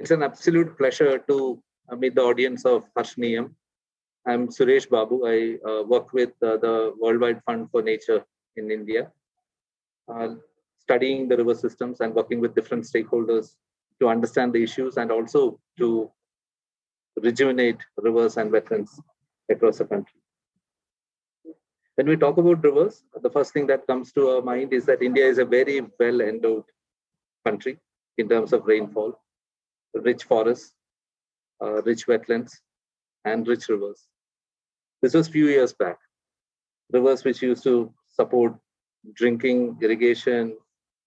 It's an absolute pleasure to uh, meet the audience of Harshniyam. I'm Suresh Babu. I uh, work with uh, the Worldwide Fund for Nature in India, uh, studying the river systems and working with different stakeholders to understand the issues and also to rejuvenate rivers and wetlands across the country. When we talk about rivers, the first thing that comes to our mind is that India is a very well endowed country in terms of rainfall, rich forests, uh, rich wetlands, and rich rivers. This was few years back. Rivers which used to support drinking, irrigation,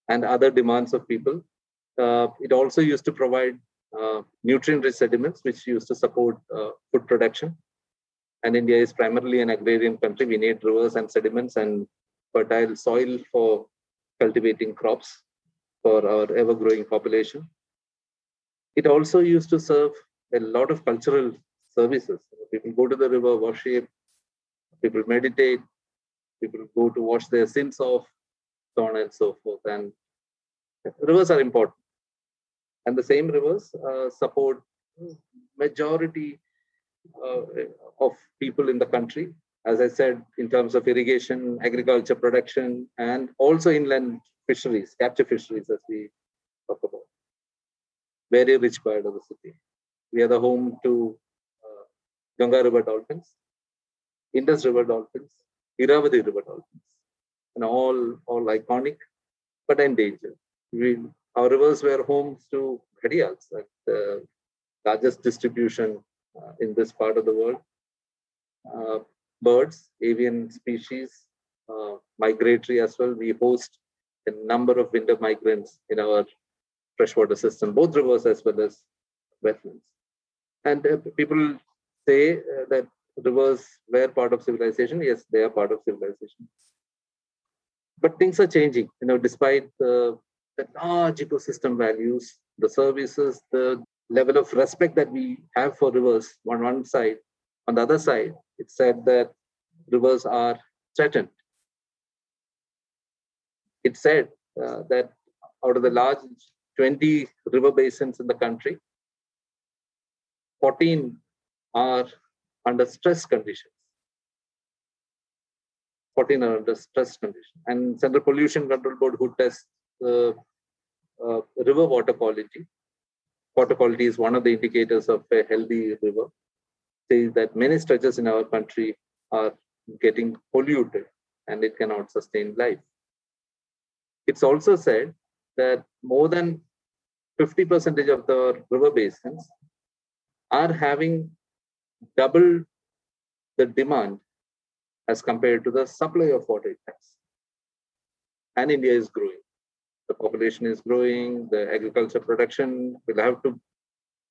and other demands of people. Uh, it also used to provide uh, nutrient-rich sediments, which used to support uh, food production. And India is primarily an agrarian country. We need rivers and sediments and fertile soil for cultivating crops for our ever-growing population. It also used to serve a lot of cultural services. People go to the river, worship, people meditate, people go to wash their sins off, so on and so forth. And rivers are important. And the same rivers uh, support majority uh, of people in the country. As I said, in terms of irrigation, agriculture production, and also inland fisheries, capture fisheries, as we talk about. Very rich biodiversity. We are the home to uh, Ganga River dolphins, Indus River dolphins, Irrawaddy River dolphins, and all, all iconic but endangered. We, our rivers were homes to gharials, the largest distribution uh, in this part of the world. Uh, birds, avian species, uh, migratory as well. We host a number of winter migrants in our freshwater system, both rivers as well as wetlands. And uh, people say uh, that rivers were part of civilization. Yes, they are part of civilization. But things are changing, you know, despite the, the large ecosystem values, the services, the level of respect that we have for rivers on one side. On the other side, it's said that rivers are threatened. It said uh, that out of the large 20 river basins in the country, 14 are under stress conditions. 14 are under stress conditions. And Central Pollution Control Board, who tests the uh, river water quality, water quality is one of the indicators of a healthy river, says that many stretches in our country are getting polluted and it cannot sustain life. It's also said that more than 50% of the river basins are having double the demand as compared to the supply of water it has. And India is growing. The population is growing, the agriculture production will have to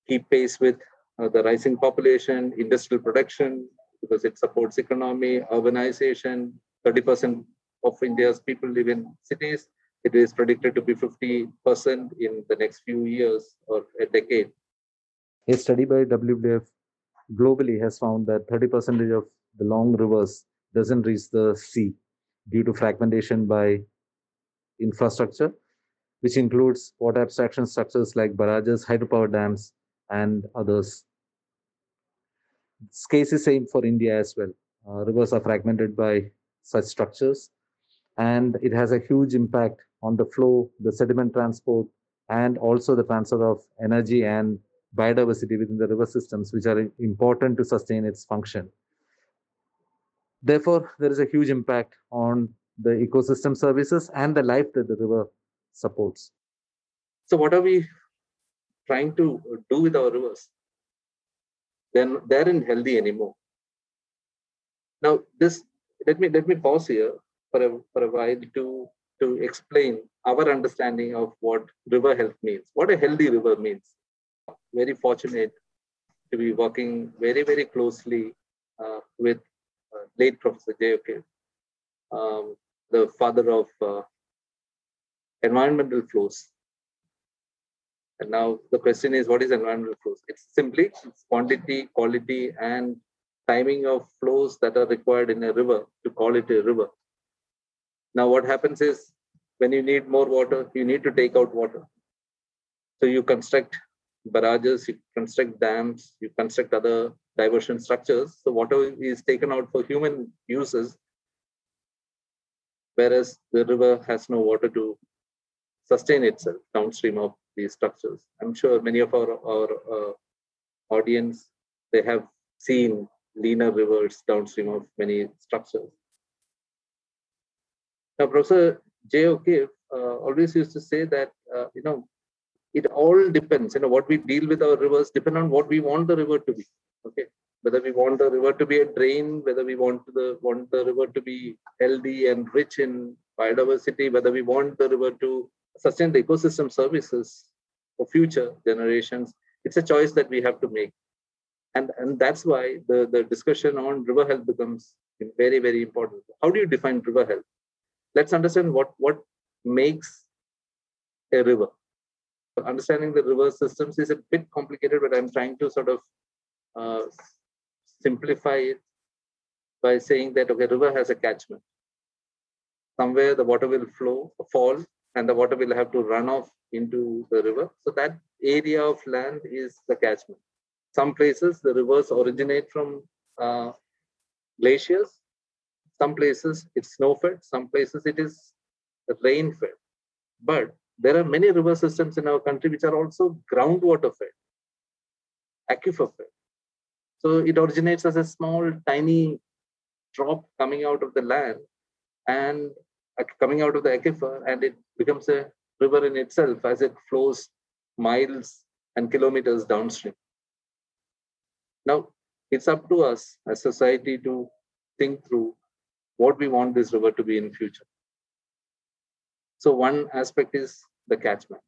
keep pace with uh, the rising population, industrial production, because it supports economy, urbanization. 30% of India's people live in cities. It is predicted to be 50% in the next few years or a decade. A study by WWF globally has found that 30% of the long rivers doesn't reach the sea due to fragmentation by infrastructure, which includes water abstraction structures like barrages, hydropower dams, and others. This case is same for India as well. Uh, rivers are fragmented by such structures, and it has a huge impact on the flow, the sediment transport, and also the transfer of energy and biodiversity within the river systems, which are important to sustain its function. Therefore, there is a huge impact on the ecosystem services and the life that the river supports. So, what are we trying to do with our rivers? Then they aren't healthy anymore. Now, this let me let me pause here for a for a while to to explain our understanding of what river health means, what a healthy river means. Very fortunate to be working very very closely uh, with uh, late Professor J. O'Keefe, um, the father of uh, environmental flows. And now the question is, what is environmental flows? It's simply it's quantity, quality, and timing of flows that are required in a river to call it a river. Now, what happens is when you need more water, you need to take out water. So you construct barrages, you construct dams, you construct other diversion structures. So water is taken out for human uses, whereas the river has no water to sustain itself downstream of these structures. I'm sure many of our, our uh, audience, they have seen leaner rivers downstream of many structures. Now, Professor J. O'Keefe uh, always used to say that, uh, you know, it all depends, you know, what we deal with our rivers depend on what we want the river to be, okay? Whether we want the river to be a drain, whether we want the, want the river to be healthy and rich in biodiversity, whether we want the river to sustain the ecosystem services for future generations, it's a choice that we have to make. And, and that's why the, the discussion on river health becomes very, very important. How do you define river health? Let's understand what, what makes a river. Understanding the river systems is a bit complicated, but I'm trying to sort of uh, simplify it by saying that okay, river has a catchment. Somewhere the water will flow, fall, and the water will have to run off into the river. So that area of land is the catchment. Some places the rivers originate from uh, glaciers. Some places it's snow-fed. Some places it is rain-fed. But there are many river systems in our country which are also groundwater-fed, aquifer-fed. So it originates as a small, tiny drop coming out of the land and coming out of the aquifer, and it becomes a river in itself as it flows miles and kilometers downstream. Now, it's up to us as society to think through what we want this river to be in future. So one aspect is the catchment.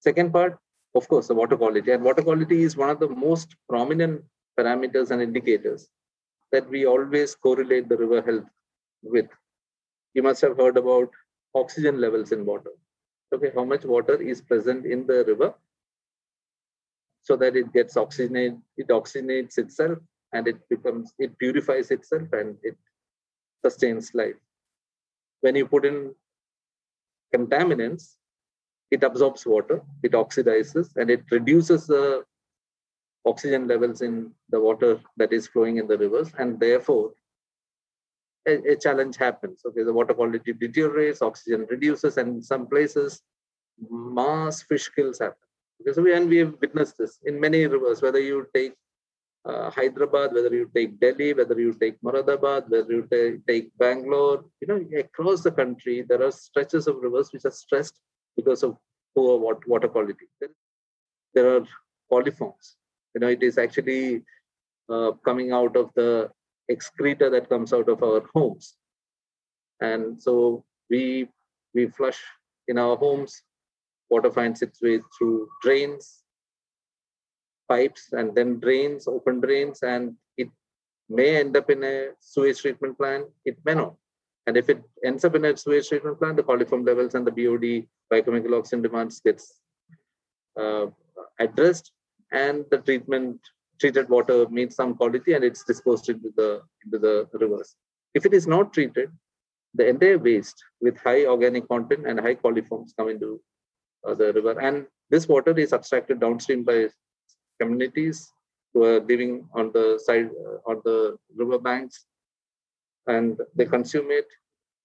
Second part, of course, the water quality. And water quality is one of the most prominent parameters and indicators that we always correlate the river health with. You must have heard about oxygen levels in water. Okay, how much water is present in the river so that it gets oxygenated, it oxygenates itself and it becomes, it purifies itself and it sustains life. When you put in contaminants, it absorbs water, it oxidizes, and it reduces the oxygen levels in the water that is flowing in the rivers, and therefore a, a, challenge happens. Okay, the water quality deteriorates, oxygen reduces, and in some places, mass fish kills happen. Because we and we have witnessed this in many rivers, whether you take uh, Hyderabad, whether you take Delhi, whether you take Moradabad, whether you take, Bangalore, you know, across the country, there are stretches of rivers which are stressed because of poor water quality. There are coliforms. You know, it is actually uh, coming out of the excreta that comes out of our homes. And so we we flush in our homes, water finds its way through drains, pipes, and then drains, open drains, and it may end up in a sewage treatment plant, it may not. And if it ends up in a sewage treatment plant, the coliform levels and the BOD biochemical oxygen demands gets uh, addressed, and the treatment treated water meets some quality and it's disposed into the into the rivers. If it is not treated, the entire waste with high organic content and high coliforms come into uh, the river. And this water is abstracted downstream by communities who are living on the side uh, on the river banks, and they consume it,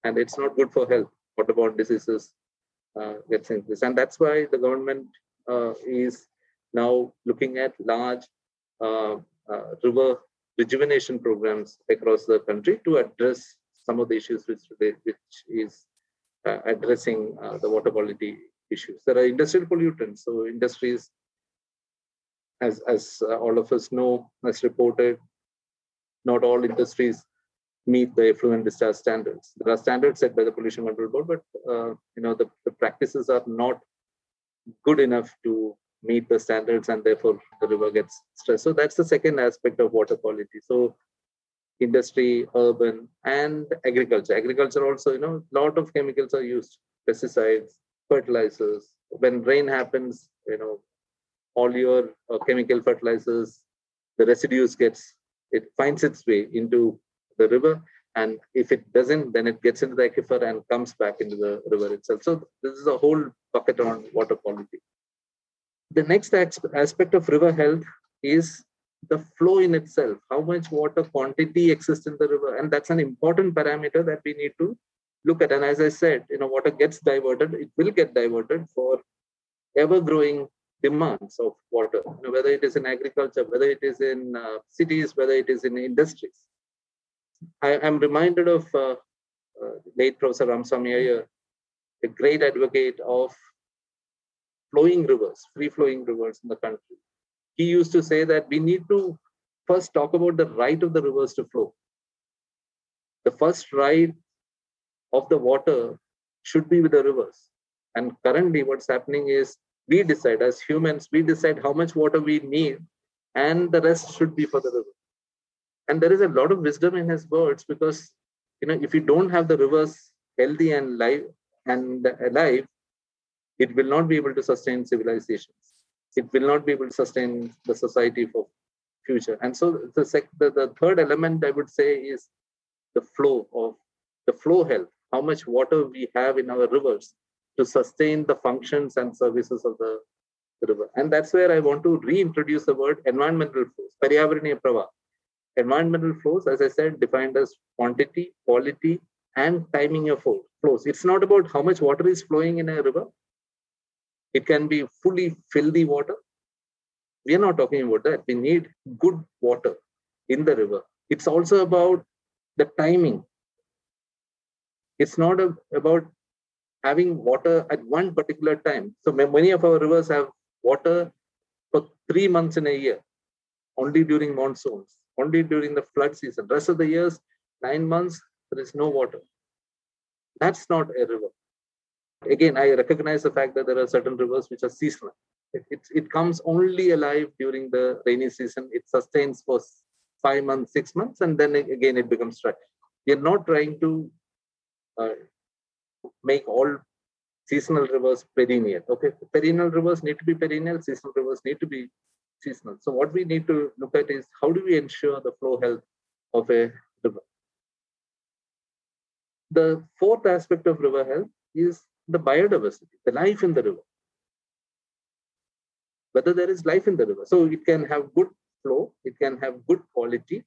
and it's not good for health. Waterborne diseases uh, gets increased, and that's why the government uh, is now looking at large uh, uh, river rejuvenation programs across the country to address some of the issues which, which is uh, addressing the water quality issues. There are industrial pollutants. So industries, as, as all of us know, as reported, not all industries meet the effluent discharge standards. There are standards set by the Pollution Control Board, but uh, you know the, the practices are not good enough to meet the standards and therefore the river gets stressed. So that's the second aspect of water quality. So industry, urban, and agriculture. Agriculture also, you know, a lot of chemicals are used, pesticides, fertilizers. When rain happens, you know, all your uh, chemical fertilizers, the residues gets, it finds its way into the river. And if it doesn't, then it gets into the aquifer and comes back into the river itself. So this is a whole bucket on water quality The next aspect of river health is the flow in itself, how much water quantity exists in the river. And that's an important parameter that we need to look at. And as I said, you know, water gets diverted, it will get diverted for ever growing demands of water, you know, whether it is in agriculture, whether it is in uh, cities, whether it is in industries. I am reminded of uh, uh, late Professor Ramaswamy Iyer, a great advocate of flowing rivers, free flowing rivers in the country. He used to say that we need to first talk about the right of the rivers to flow. The first right of the water should be with the rivers. And currently, what's happening is we decide as humans, we decide how much water we need, and the rest should be for the river. And there is a lot of wisdom in his words because you know if you don't have the rivers healthy and live and alive, it will not be able to sustain civilizations. It will not be able to sustain the society for future. And so the, sec- the, the third element I would say is the flow of the flow health, how much water we have in our rivers to sustain the functions and services of the, river. And that's where I want to reintroduce the word environmental flows, Paryavaraniya Prava. Environmental flows, as I said, defined as quantity, quality, and timing of flows. It's not about how much water is flowing in a river. It can be fully filthy water. We are not talking about that. We need good water in the river. It's also about the timing. It's not a, about having water at one particular time. So many of our rivers have water for three months in a year, only during monsoons, only during the flood season. Rest of the years, nine months, there is no water. That's not a river. Again, I recognize the fact that there are certain rivers which are seasonal. It, it, it comes only alive during the rainy season. It sustains for five months, six months, and then again it becomes dry. We are not trying to uh, make all seasonal rivers perennial. Okay, perennial rivers need to be perennial, seasonal rivers need to be seasonal. So what we need to look at is how do we ensure the flow health of a river? The fourth aspect of river health is the biodiversity, the life in the river. Whether there is life in the river. So it can have good flow, it can have good quality,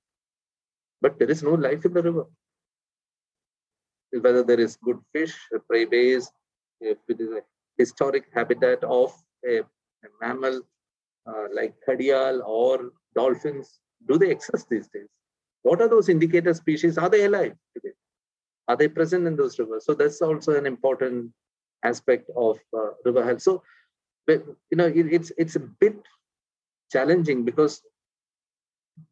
but there is no life in the river whether there is good fish, prey base, if it is a historic habitat of a, a mammal uh, like gharial or dolphins, do they exist these days? What are those indicator species? Are they alive today? Are they present in those rivers? So that's also an important aspect of uh, river health. So, but, you know, it, it's it's a bit challenging because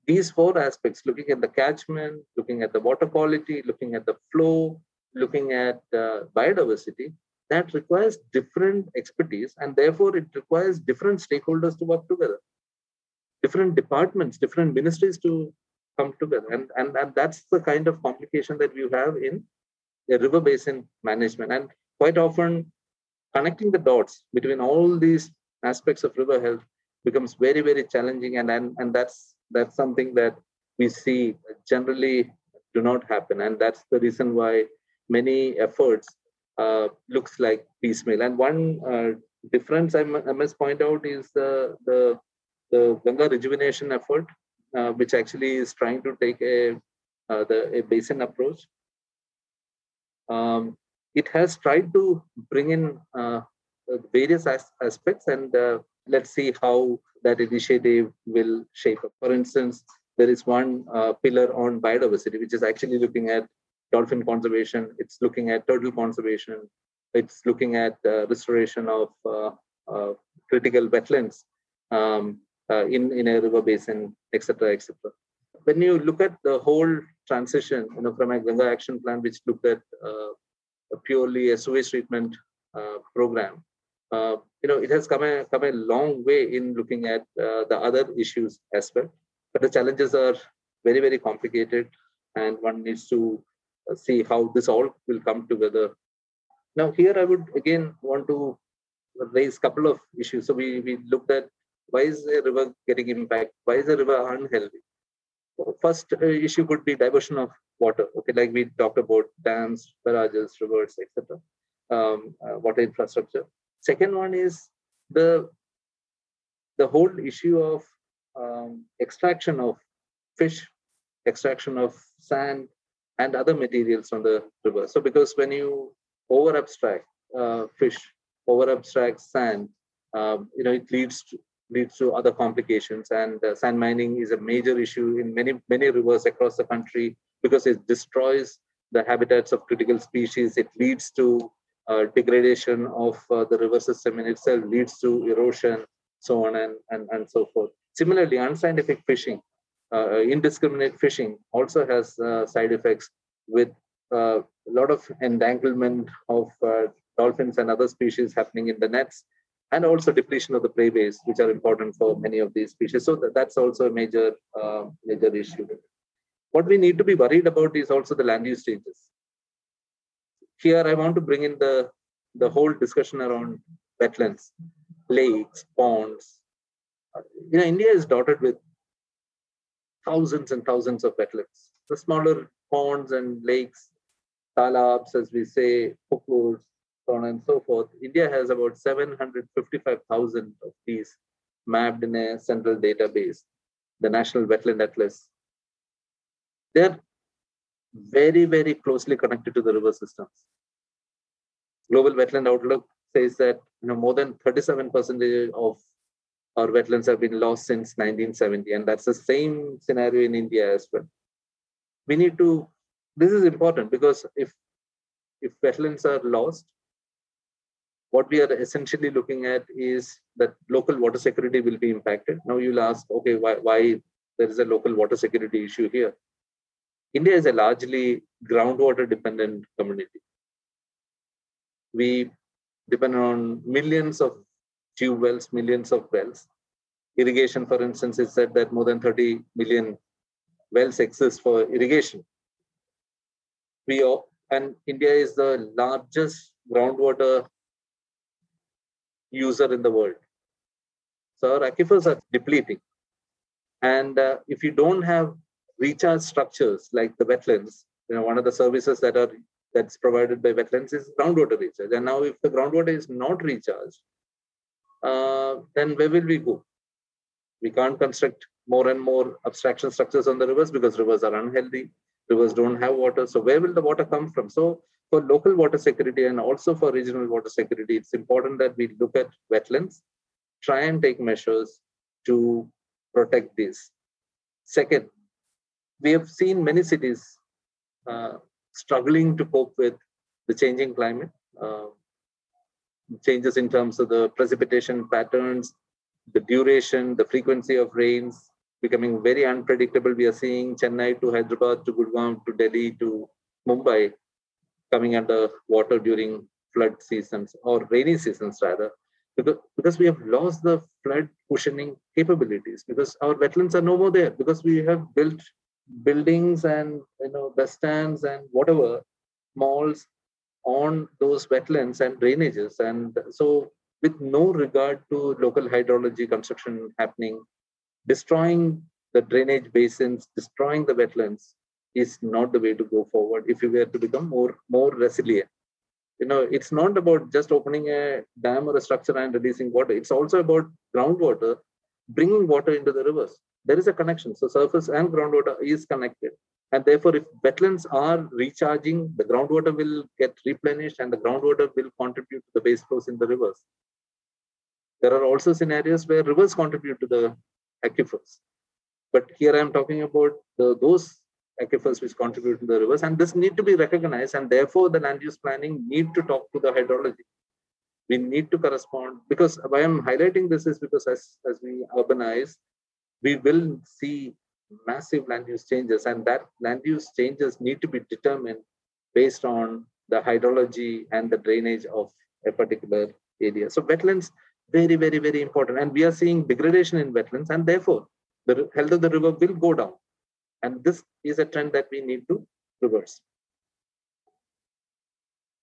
these four aspects looking at the catchment looking at the water quality looking at the flow looking at uh, biodiversity, that requires different expertise and therefore it requires different stakeholders to work together, different departments, different ministries to come together. And, and, and that's the kind of complication that we have in a river basin management. And quite often, connecting the dots between all these aspects of river health becomes very, very challenging. And, and, and that's, that's something that we see generally do not happen. And that's the reason why many efforts uh, looks like piecemeal. And one uh, difference I, m- I must point out is the, the, the Ganga rejuvenation effort, uh, which actually is trying to take a, uh, the, a basin approach. Um, it has tried to bring in uh, various as- aspects, and uh, let's see how that initiative will shape up. For instance, there is one pillar on biodiversity, which is actually looking at dolphin conservation, it's looking at turtle conservation, it's looking at uh, restoration of uh, uh, critical wetlands um, uh, in, in a river basin, etc., etc. When you look at the whole transition, you know, from a Ganga action plan, which looked at uh, a purely a sewage treatment program, you know, it has come a, come a long way in looking at the other issues as well. But the challenges are very, very complicated, and one needs to see how this all will come together. Now, here I would again want to raise a couple of issues. So we, we looked at why is a river getting impact? Why is a river unhealthy? First uh, issue could be diversion of water. Okay, like we talked about dams, barrages, rivers, etc. Um, uh, water infrastructure. Second one is the the whole issue of um, extraction of fish, extraction of sand, and other materials from the river. So, because when you over abstract uh, fish, over abstract sand, um, you know, it leads to, leads to other complications. And uh, sand mining is a major issue in many many rivers across the country because it destroys the habitats of critical species. It leads to uh, degradation of uh, the river system in itself, leads to erosion, so on and, and, and so forth. Similarly, unscientific fishing, uh, indiscriminate fishing also has uh, side effects with uh, a lot of entanglement of uh, dolphins and other species happening in the nets and also depletion of the prey base, which are important for many of these species. So that's also a major, uh, major issue. What we need to be worried about is also the land use changes. Here, I want to bring in the, the whole discussion around wetlands, lakes, ponds. You know, India is dotted with thousands and thousands of wetlands. The smaller ponds and lakes, talabs, as we say, pukurs, so on and so forth. India has about 755,000 of these mapped in a central database, the National Wetland Atlas. They're very, very closely connected to the river systems. Global Wetland Outlook says that you know more than 37% of our wetlands have been lost since 1970, and that's the same scenario in India as well. We need to. This is important because if if wetlands are lost, what we are essentially looking at is that local water security will be impacted. Now you'll ask, okay, why, why there is a local water security issue here? India is a largely groundwater dependent community. We depend on millions of tube wells, millions of wells. Irrigation, for instance, is said that more than 30 million wells exist for irrigation. We all, and India is the largest groundwater user in the world. So our aquifers are depleting. And uh, if you don't have recharge structures like the wetlands, you know, one of the services that are that's provided by wetlands is groundwater recharge. And now if the groundwater is not recharged, uh, then where will we go? We can't construct more and more abstraction structures on the rivers because rivers are unhealthy. Rivers don't have water. So where will the water come from? So for local water security and also for regional water security, it's important that we look at wetlands, try and take measures to protect these. Second, we have seen many cities uh, struggling to cope with the changing climate, uh, changes in terms of the precipitation patterns, the duration, the frequency of rains becoming very unpredictable. We are seeing Chennai to Hyderabad to Gurgaon to Delhi to Mumbai coming under water during flood seasons or rainy seasons rather because, because we have lost the flood cushioning capabilities because our wetlands are no more there because we have built buildings and you know bus stands and whatever malls on those wetlands and drainages. And so with no regard to local hydrology construction happening destroying the drainage basins destroying the wetlands is not the way to go forward if you were to become more more resilient. You know it's not about just opening a dam or a structure and releasing water. It's also about groundwater bringing water into the rivers. There is a connection. So surface and groundwater is connected and therefore if wetlands are recharging the groundwater will get replenished and the groundwater will contribute to the base flows in the rivers. There are also scenarios where rivers contribute to the aquifers. But here i'm talking about the, those aquifers which contribute to the rivers and this need to be recognized and therefore the land use planning need to talk to the hydrology. We need to correspond because why i'm highlighting this is because as, as we urbanize we will see massive land use changes and that land use changes need to be determined based on the hydrology and the drainage of a particular area so wetlands very very very important and we are seeing degradation in wetlands and therefore the health of the river will go down and this is a trend that we need to reverse.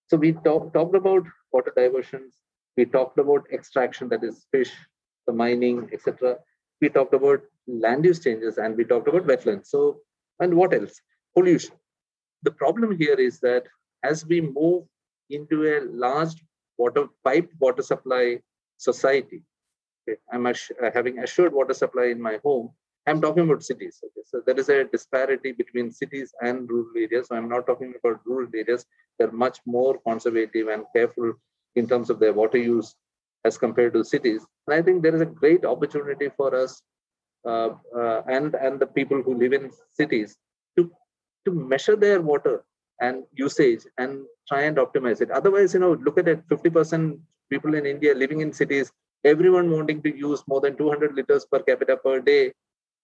So we talk, talked about water diversions. We talked about extraction, that is fish, the mining, etc. We talked about land use changes and we talked about wetlands. So, and what else? Pollution. The problem here is that as we move into a large water pipe water supply society, Okay. I'm having assured water supply in my home. I'm talking about cities. Okay. So there is a disparity between cities and rural areas. So I'm not talking about rural areas. They're much more conservative and careful in terms of their water use as compared to cities. And I think there is a great opportunity for us uh, uh, Uh, uh, and and the people who live in cities to to measure their water and usage and try and optimize it. Otherwise, you know, look at it: 50% people in India living in cities, everyone wanting to use more than 200 liters per capita per day.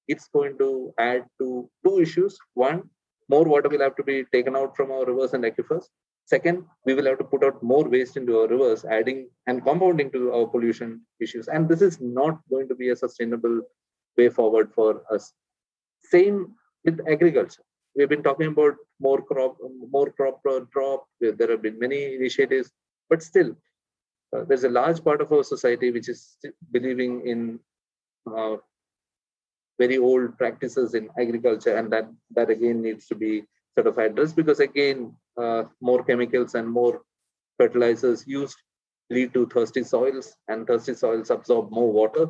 It's going to add to two issues. One, more water will have to be taken out from our rivers and aquifers. Second, we will have to put out more waste into our rivers, adding and compounding to our pollution issues. And this is not going to be a sustainable way forward for us. Same with agriculture. We've been talking about more crop, more crop drop. There have been many initiatives, but still, uh, there's a large part of our society which is believing in uh, very old practices in agriculture, and that that again needs to be sort of addressed because again, uh, more chemicals and more fertilizers used lead to thirsty soils, and thirsty soils absorb more water,